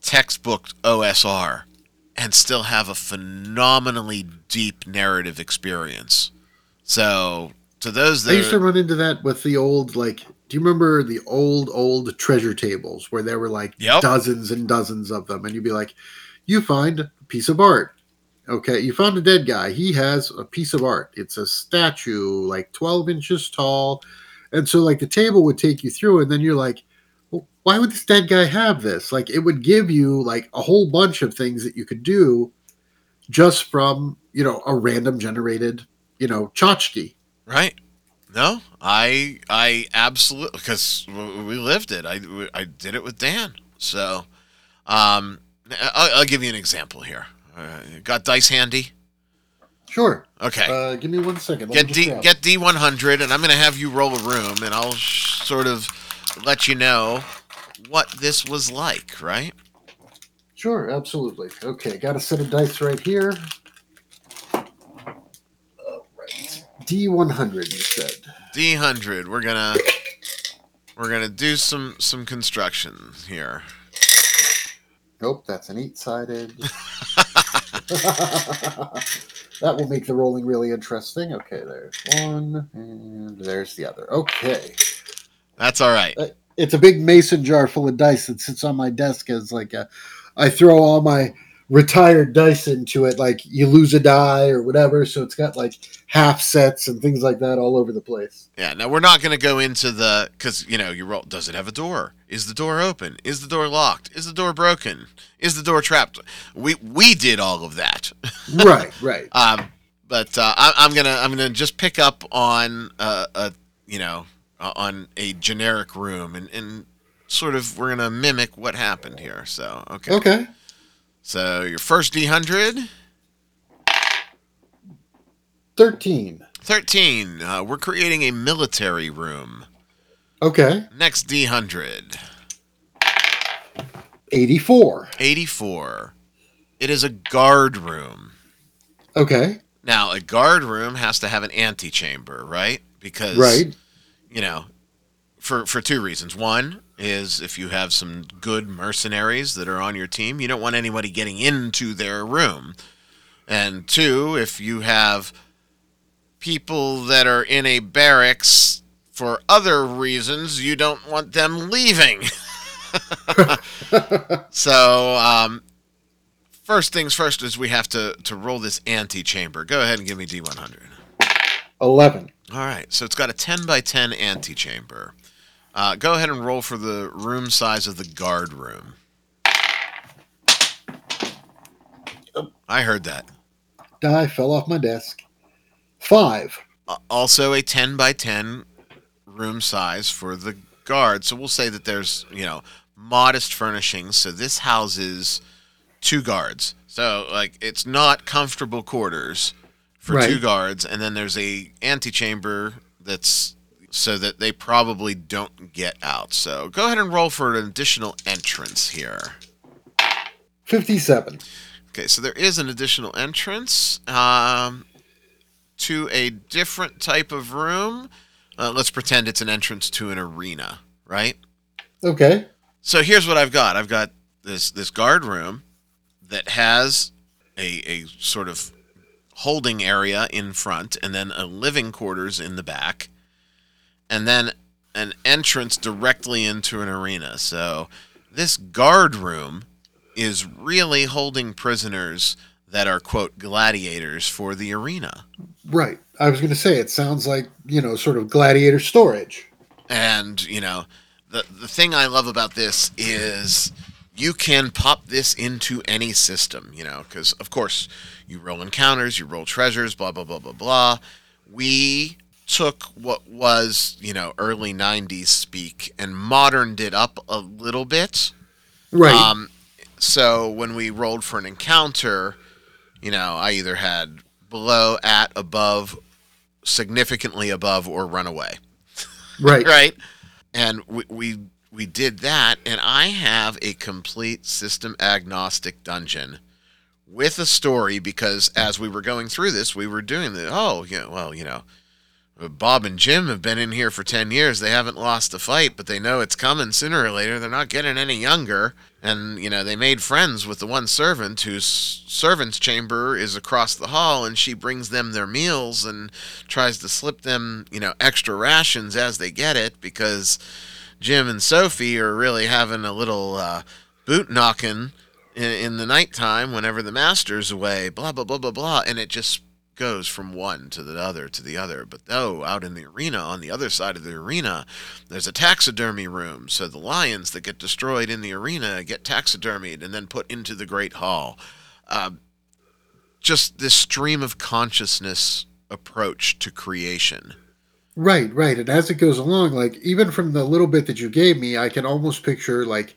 textbook OSR, and still have a phenomenally deep narrative experience. So, to those that I used to run into that with the old like do you remember the old old treasure tables where there were like yep. dozens and dozens of them? And you'd be like you find a piece of art. Okay you found a dead guy. He has a piece of art. It's a statue like 12 inches tall. And so like the table would take you through and then you're like why would this dead guy have this? Like, it would give you like a whole bunch of things that you could do just from you know a random generated you know tchotchke. Right. No, I I absolutely because we lived it. I I did it with Dan. So, um, I'll, I'll give you an example here. Uh, got dice handy. Sure. Okay. Uh, give me one second. Let get D get D one hundred, and I'm going to have you roll a room, and I'll sh- sort of let you know what this was like, right? Sure, absolutely. Okay, got a set of dice right here. All right. D100, you said. D100. We're gonna we're gonna do some some construction here. Nope, that's an eight-sided. that will make the rolling really interesting. Okay, there's one, and there's the other. Okay. That's all right. Uh, it's a big mason jar full of dice that sits on my desk as like a I throw all my retired dice into it like you lose a die or whatever so it's got like half sets and things like that all over the place. Yeah now we're not going to go into the because you know you roll does it have a door? Is the door open? Is the door locked? Is the door broken? Is the door trapped? We we did all of that. Right right. Um but uh, I, i'm gonna i'm gonna just pick up on uh, a you know uh, on a generic room, and, and sort of we're gonna mimic what happened here. So okay. Okay. So your first D hundred. Thirteen. Thirteen. Uh, we're creating a military room. Okay. Next D hundred. 84. 84. It is a guard room. Okay. Now, a guard room has to have an antechamber, right? Because right you know, for for two reasons. One is if you have some good mercenaries that are on your team, you don't want anybody getting into their room. And two, if you have people that are in a barracks for other reasons, you don't want them leaving. so, um, first things first is we have to, to roll this antechamber. Go ahead and give me D100. 11. All right, so it's got a 10 by 10 antechamber. Uh, go ahead and roll for the room size of the guard room. I heard that. Die fell off my desk. Five. Uh, also a 10 by 10 room size for the guard. So we'll say that there's, you know, modest furnishings. So this houses two guards. So, like, it's not comfortable quarters for right. two guards, and then there's a antechamber that's so that they probably don't get out. So go ahead and roll for an additional entrance here. Fifty-seven. Okay, so there is an additional entrance um, to a different type of room. Uh, let's pretend it's an entrance to an arena, right? Okay. So here's what I've got. I've got this this guard room that has a a sort of holding area in front, and then a living quarters in the back, and then an entrance directly into an arena. So this guard room is really holding prisoners that are quote gladiators for the arena. Right. I was going to say it sounds like, you know, sort of gladiator storage. And, you know, the the thing I love about this is you can pop this into any system, you know, because of course you roll encounters, you roll treasures, blah blah blah blah blah. We took what was, you know, early 90s speak and moderned it up a little bit. Right. Um, so when we rolled for an encounter, you know, I either had below, at, above, significantly above, or run away. right. Right. And we, we we did that, and I have a complete system agnostic dungeon with a story because as we were going through this, we were doing the oh yeah well you know Bob and Jim have been in here for 10 years. They haven't lost a fight, but they know it's coming sooner or later. They're not getting any younger. And, you know, they made friends with the one servant whose servant's chamber is across the hall, and she brings them their meals and tries to slip them, you know, extra rations as they get it because Jim and Sophie are really having a little uh, boot knocking in, in the nighttime whenever the master's away, blah, blah, blah, blah, blah. And it just goes from one to the other to the other. But oh, out in the arena, on the other side of the arena, there's a taxidermy room. So the lions that get destroyed in the arena get taxidermied and then put into the Great Hall. Uh, just this stream of consciousness approach to creation. Right, right. And as it goes along, like even from the little bit that you gave me, I can almost picture like,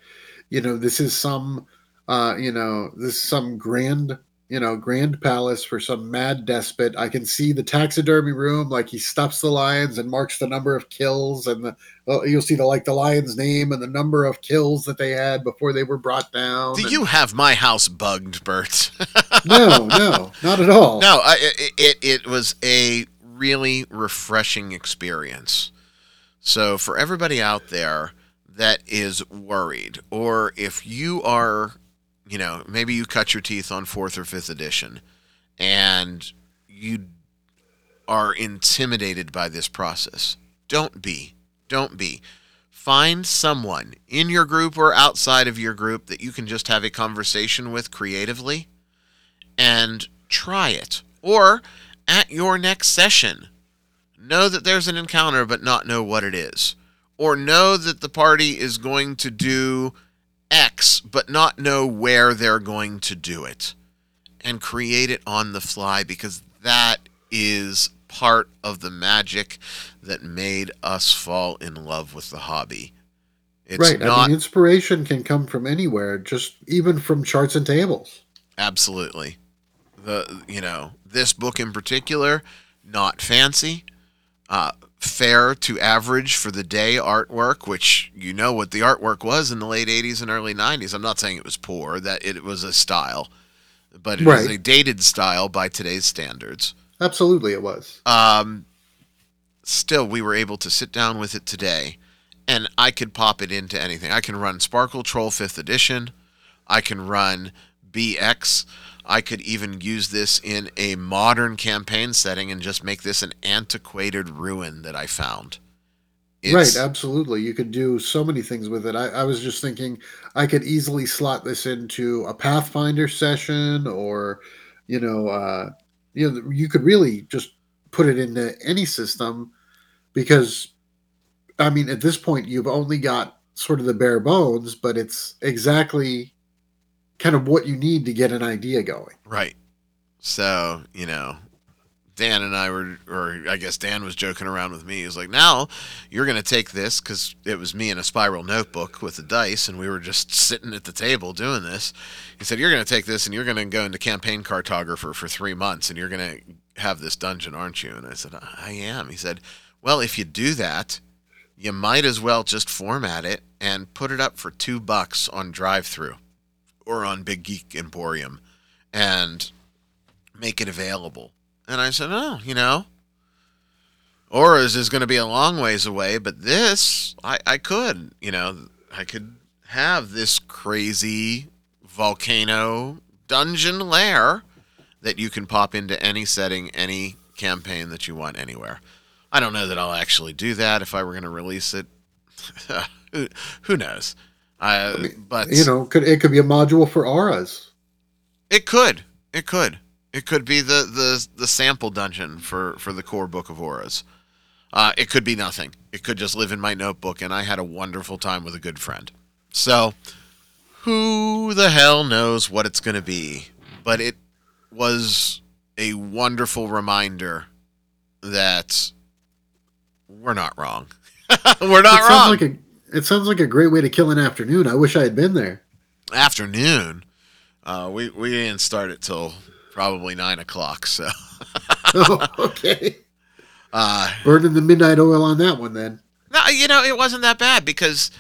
you know, this is some uh, you know, this is some grand you know, grand palace for some mad despot. I can see the taxidermy room, like he stuffs the lions and marks the number of kills, and the well, you'll see the like the lion's name and the number of kills that they had before they were brought down. Do and- you have my house bugged, Bert? no, no, not at all. No, I, it it was a really refreshing experience. So for everybody out there that is worried, or if you are, you know, maybe you cut your teeth on fourth or fifth edition, and you are intimidated by this process, don't be. Don't be. Find someone in your group or outside of your group that you can just have a conversation with creatively and try it. Or at your next session, know that there's an encounter but not know what it is. Or know that the party is going to do X but not know where they're going to do it. And create it on the fly because that is part of the magic that made us fall in love with the hobby. It's right. I not mean, inspiration can come from anywhere, just even from charts and tables. Absolutely. The you know this book in particular, not fancy, uh, fair to average for the day artwork, which you know what the artwork was in the late '80s and early '90s. I'm not saying it was poor; that it was a style, but it was a dated style by today's standards. Absolutely, it was. Um, still, we were able to sit down with it today, and I could pop it into anything. I can run Sparkle Troll Fifth Edition. I can run BX. I could even use this in a modern campaign setting and just make this an antiquated ruin that I found. right, absolutely. You could do so many things with it. I, I was just thinking I could easily slot this into a Pathfinder session, or you know, uh, you know, you could really just put it into any system because, I mean, at this point, you've only got sort of the bare bones, but it's exactly kind of what you need to get an idea going. Right. So, you know, Dan and I were, or I guess Dan was joking around with me. He was like, now you're going to take this because it was me in a spiral notebook with the dice, and we were just sitting at the table doing this. He said, You're going to take this and you're going to go into campaign cartographer for three months and you're going to have this dungeon, aren't you? And I said, I am. He said, Well, if you do that, you might as well just format it and put it up for two bucks on drive through or on Big Geek Emporium and make it available. And I said, oh, you know, Auras is going to be a long ways away, but this, I, I could, you know, I could have this crazy volcano dungeon lair that you can pop into any setting, any campaign that you want anywhere. I don't know that I'll actually do that if I were going to release it. who, who knows? Uh, but You know, could it could be a module for auras. it could, it could, it could be the the the sample dungeon for for the core book of auras. Uh, it could be nothing. It could just live in my notebook, and I had a wonderful time with a good friend. So, who the hell knows what it's going to be? But it was a wonderful reminder that we're not wrong. we're not it wrong. sounds like a it sounds like a great way to kill an afternoon. I wish I had been there. Afternoon. Uh, we we didn't start it till probably nine o'clock. So, oh, okay. uh, Burning the midnight oil on that one then. no, you know, it wasn't that bad because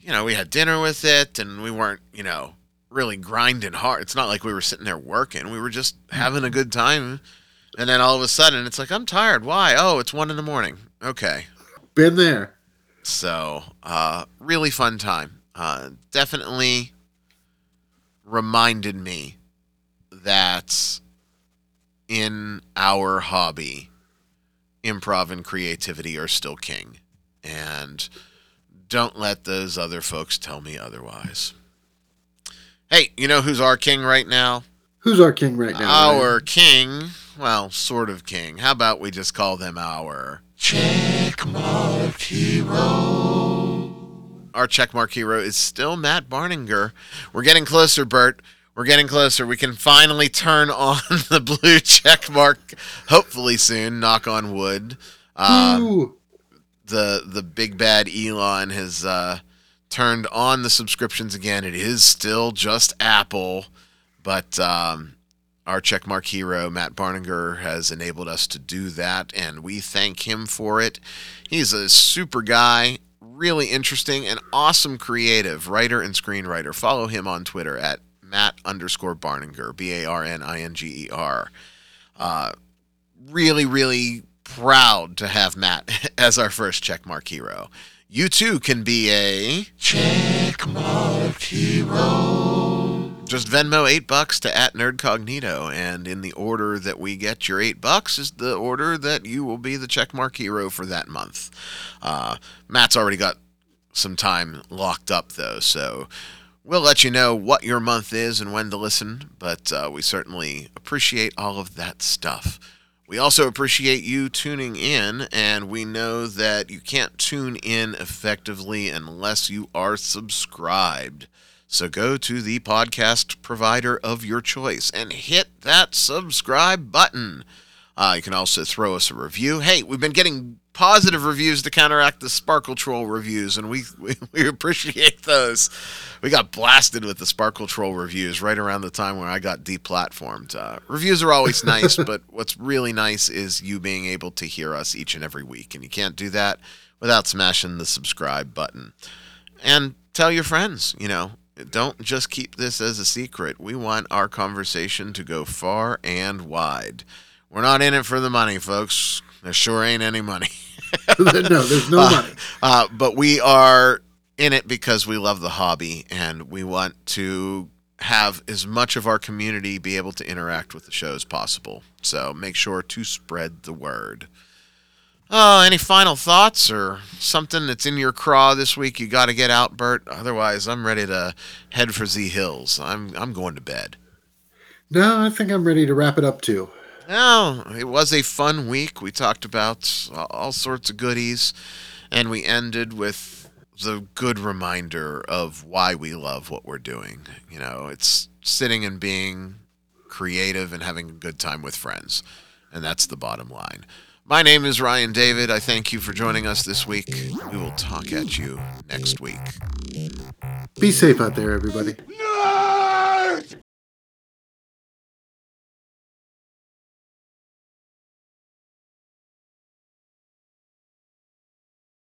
you know we had dinner with it, and we weren't you know really grinding hard. It's not like we were sitting there working. We were just having a good time. And then all of a sudden, it's like I'm tired. Why? Oh, it's one in the morning. Okay. Been there. So, uh, really fun time. Uh, definitely reminded me that in our hobby, improv and creativity are still king. And don't let those other folks tell me otherwise. Hey, you know who's our king right now? Who's our king right now? Our king, well, sort of king. How about we just call them our checkmark hero? Our checkmark hero is still Matt Barninger. We're getting closer, Bert. We're getting closer. We can finally turn on the blue checkmark, hopefully soon. Knock on wood. Um, the the big bad Elon has uh, turned on the subscriptions again. It is still just Apple, but um, our checkmark hero Matt Barninger has enabled us to do that, and we thank him for it. He's a super guy, really interesting and awesome creative writer and screenwriter. Follow him on Twitter at Matt underscore Barninger, B A R N I N G E R. Uh, really, really proud to have Matt as our first checkmark hero. You too can be a checkmark hero. Just Venmo eight bucks to at Nerdcognito, and in the order that we get your eight bucks is the order that you will be the checkmark hero for that month. Uh, Matt's already got some time locked up though, so we'll let you know what your month is and when to listen. But uh, we certainly appreciate all of that stuff. We also appreciate you tuning in, and we know that you can't tune in effectively unless you are subscribed. So go to the podcast provider of your choice and hit that subscribe button. Uh, you can also throw us a review. Hey, we've been getting positive reviews to counteract the Sparkle Troll reviews, and we, we, we appreciate those. We got blasted with the Sparkle Troll reviews right around the time where I got deplatformed. Uh, reviews are always nice, but what's really nice is you being able to hear us each and every week, and you can't do that without smashing the subscribe button. And tell your friends, you know, don't just keep this as a secret. We want our conversation to go far and wide. We're not in it for the money, folks. There sure ain't any money. no, there's no Uh, money. Uh, but we are in it because we love the hobby and we want to have as much of our community be able to interact with the show as possible. So make sure to spread the word. Oh, any final thoughts or something that's in your craw this week you got to get out, Bert? Otherwise, I'm ready to head for Z Hills. I'm I'm going to bed. No, I think I'm ready to wrap it up too. No, it was a fun week. We talked about all sorts of goodies, and we ended with the good reminder of why we love what we're doing. You know, it's sitting and being creative and having a good time with friends, and that's the bottom line. My name is Ryan David. I thank you for joining us this week. We will talk at you next week. Be safe out there, everybody. No!